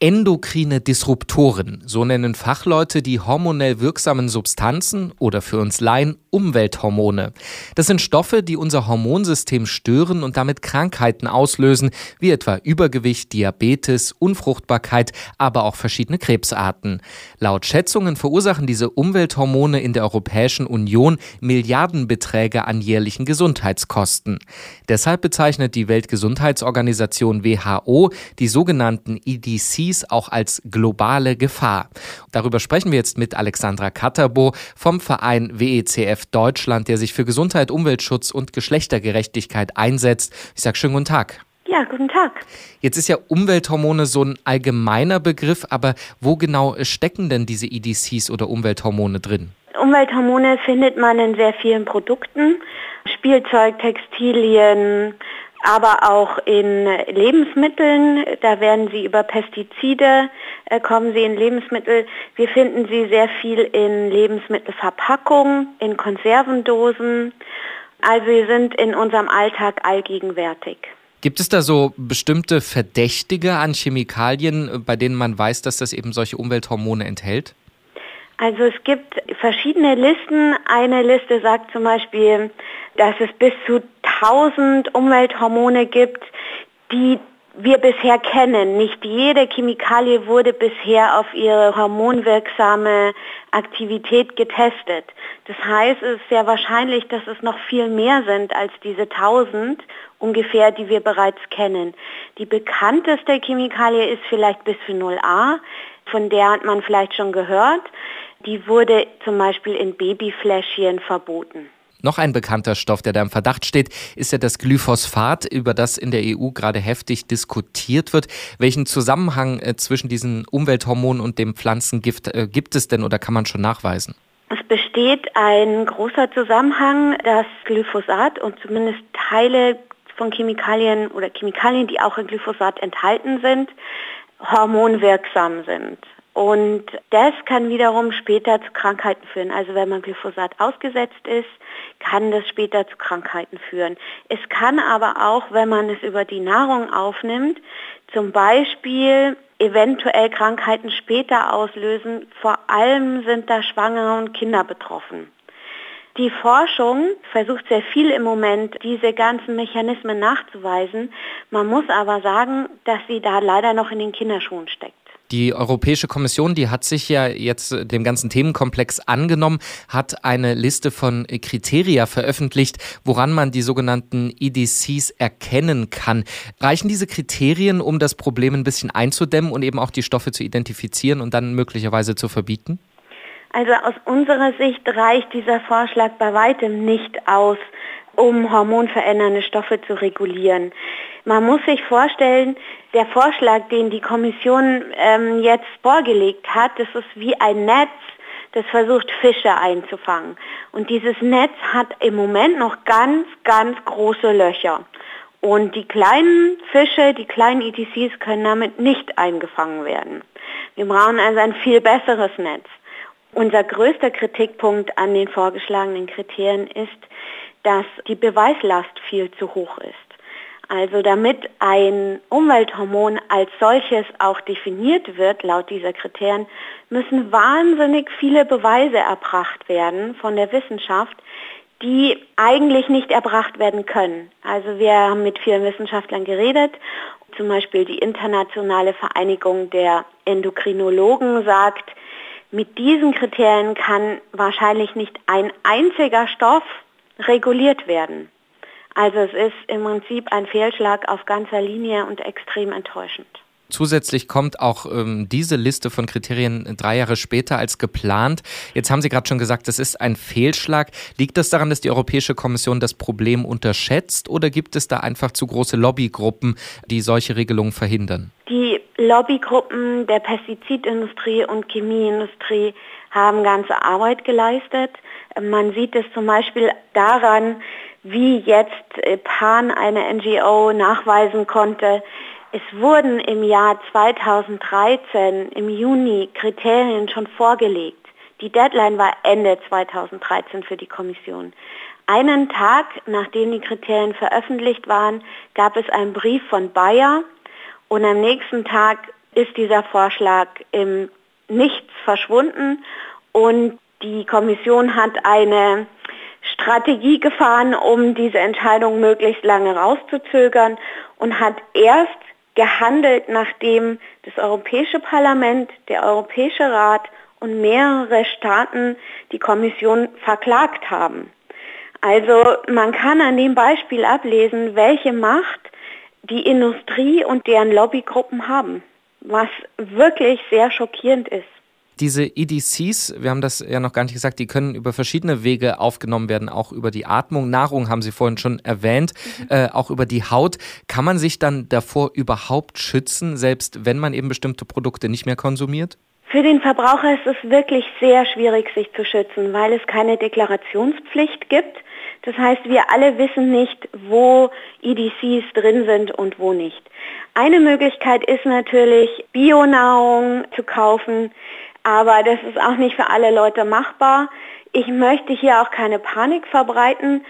Endokrine Disruptoren, so nennen Fachleute die hormonell wirksamen Substanzen oder für uns Laien Umwelthormone. Das sind Stoffe, die unser Hormonsystem stören und damit Krankheiten auslösen, wie etwa Übergewicht, Diabetes, Unfruchtbarkeit, aber auch verschiedene Krebsarten. Laut Schätzungen verursachen diese Umwelthormone in der Europäischen Union Milliardenbeträge an jährlichen Gesundheitskosten. Deshalb bezeichnet die Weltgesundheitsorganisation WHO die sogenannten EDCs auch als globale Gefahr. Darüber sprechen wir jetzt mit Alexandra Katterbo vom Verein WECF Deutschland, der sich für Gesundheit, Umweltschutz und Geschlechtergerechtigkeit einsetzt. Ich sage schönen guten Tag. Ja, guten Tag. Jetzt ist ja Umwelthormone so ein allgemeiner Begriff, aber wo genau stecken denn diese EDCs oder Umwelthormone drin? Umwelthormone findet man in sehr vielen Produkten. Spielzeug, Textilien, aber auch in Lebensmitteln. Da werden sie über Pestizide, äh, kommen sie in Lebensmittel. Wir finden sie sehr viel in Lebensmittelverpackungen, in Konservendosen. Also sie sind in unserem Alltag allgegenwärtig. Gibt es da so bestimmte Verdächtige an Chemikalien, bei denen man weiß, dass das eben solche Umwelthormone enthält? Also es gibt verschiedene Listen. Eine Liste sagt zum Beispiel, dass es bis zu 1000 Umwelthormone gibt, die wir bisher kennen. Nicht jede Chemikalie wurde bisher auf ihre hormonwirksame Aktivität getestet. Das heißt, es ist sehr wahrscheinlich, dass es noch viel mehr sind als diese 1000 ungefähr, die wir bereits kennen. Die bekannteste Chemikalie ist vielleicht Bisphenol A, von der hat man vielleicht schon gehört. Die wurde zum Beispiel in Babyfläschchen verboten. Noch ein bekannter Stoff, der da im Verdacht steht, ist ja das Glyphosphat, über das in der EU gerade heftig diskutiert wird. Welchen Zusammenhang äh, zwischen diesen Umwelthormonen und dem Pflanzengift äh, gibt es denn oder kann man schon nachweisen? Es besteht ein großer Zusammenhang, dass Glyphosat und zumindest Teile von Chemikalien oder Chemikalien, die auch in Glyphosat enthalten sind, hormonwirksam sind. Und das kann wiederum später zu Krankheiten führen. Also wenn man Glyphosat ausgesetzt ist, kann das später zu Krankheiten führen. Es kann aber auch, wenn man es über die Nahrung aufnimmt, zum Beispiel eventuell Krankheiten später auslösen. Vor allem sind da Schwangere und Kinder betroffen. Die Forschung versucht sehr viel im Moment, diese ganzen Mechanismen nachzuweisen. Man muss aber sagen, dass sie da leider noch in den Kinderschuhen steckt. Die Europäische Kommission, die hat sich ja jetzt dem ganzen Themenkomplex angenommen, hat eine Liste von Kriterien veröffentlicht, woran man die sogenannten EDCs erkennen kann. Reichen diese Kriterien, um das Problem ein bisschen einzudämmen und eben auch die Stoffe zu identifizieren und dann möglicherweise zu verbieten? Also aus unserer Sicht reicht dieser Vorschlag bei weitem nicht aus, um hormonverändernde Stoffe zu regulieren. Man muss sich vorstellen, der Vorschlag, den die Kommission ähm, jetzt vorgelegt hat, das ist wie ein Netz, das versucht Fische einzufangen. Und dieses Netz hat im Moment noch ganz, ganz große Löcher. Und die kleinen Fische, die kleinen ETCs können damit nicht eingefangen werden. Wir brauchen also ein viel besseres Netz. Unser größter Kritikpunkt an den vorgeschlagenen Kriterien ist, dass die Beweislast viel zu hoch ist. Also damit ein Umwelthormon als solches auch definiert wird, laut dieser Kriterien, müssen wahnsinnig viele Beweise erbracht werden von der Wissenschaft, die eigentlich nicht erbracht werden können. Also wir haben mit vielen Wissenschaftlern geredet. Zum Beispiel die Internationale Vereinigung der Endokrinologen sagt, mit diesen Kriterien kann wahrscheinlich nicht ein einziger Stoff reguliert werden. Also es ist im Prinzip ein Fehlschlag auf ganzer Linie und extrem enttäuschend. Zusätzlich kommt auch ähm, diese Liste von Kriterien drei Jahre später als geplant. Jetzt haben Sie gerade schon gesagt, das ist ein Fehlschlag. Liegt das daran, dass die Europäische Kommission das Problem unterschätzt oder gibt es da einfach zu große Lobbygruppen, die solche Regelungen verhindern? Die Lobbygruppen der Pestizidindustrie und Chemieindustrie haben ganze Arbeit geleistet. Man sieht es zum Beispiel daran, wie jetzt äh, PAN, eine NGO, nachweisen konnte, es wurden im Jahr 2013 im Juni Kriterien schon vorgelegt. Die Deadline war Ende 2013 für die Kommission. Einen Tag, nachdem die Kriterien veröffentlicht waren, gab es einen Brief von Bayer und am nächsten Tag ist dieser Vorschlag im Nichts verschwunden und die Kommission hat eine Strategie gefahren, um diese Entscheidung möglichst lange rauszuzögern und hat erst gehandelt, nachdem das Europäische Parlament, der Europäische Rat und mehrere Staaten die Kommission verklagt haben. Also man kann an dem Beispiel ablesen, welche Macht die Industrie und deren Lobbygruppen haben, was wirklich sehr schockierend ist. Diese EDCs, wir haben das ja noch gar nicht gesagt, die können über verschiedene Wege aufgenommen werden, auch über die Atmung. Nahrung haben Sie vorhin schon erwähnt, mhm. äh, auch über die Haut. Kann man sich dann davor überhaupt schützen, selbst wenn man eben bestimmte Produkte nicht mehr konsumiert? Für den Verbraucher ist es wirklich sehr schwierig, sich zu schützen, weil es keine Deklarationspflicht gibt. Das heißt, wir alle wissen nicht, wo EDCs drin sind und wo nicht. Eine Möglichkeit ist natürlich, Bionahrung zu kaufen, aber das ist auch nicht für alle Leute machbar. Ich möchte hier auch keine Panik verbreiten.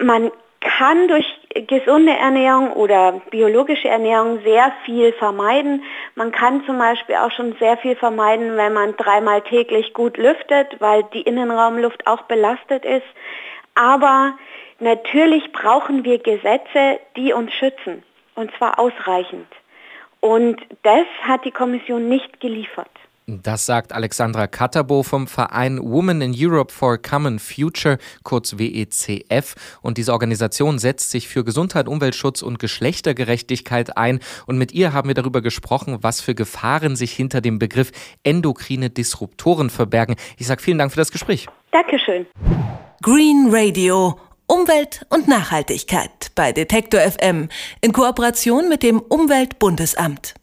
Man kann durch gesunde Ernährung oder biologische Ernährung sehr viel vermeiden. Man kann zum Beispiel auch schon sehr viel vermeiden, wenn man dreimal täglich gut lüftet, weil die Innenraumluft auch belastet ist. Aber natürlich brauchen wir Gesetze, die uns schützen, und zwar ausreichend. Und das hat die Kommission nicht geliefert. Das sagt Alexandra Katterbo vom Verein Women in Europe for Common Future, kurz WECF. Und diese Organisation setzt sich für Gesundheit, Umweltschutz und Geschlechtergerechtigkeit ein. Und mit ihr haben wir darüber gesprochen, was für Gefahren sich hinter dem Begriff endokrine Disruptoren verbergen. Ich sage vielen Dank für das Gespräch. Dankeschön. Green Radio. Umwelt und Nachhaltigkeit bei Detektor FM in Kooperation mit dem Umweltbundesamt.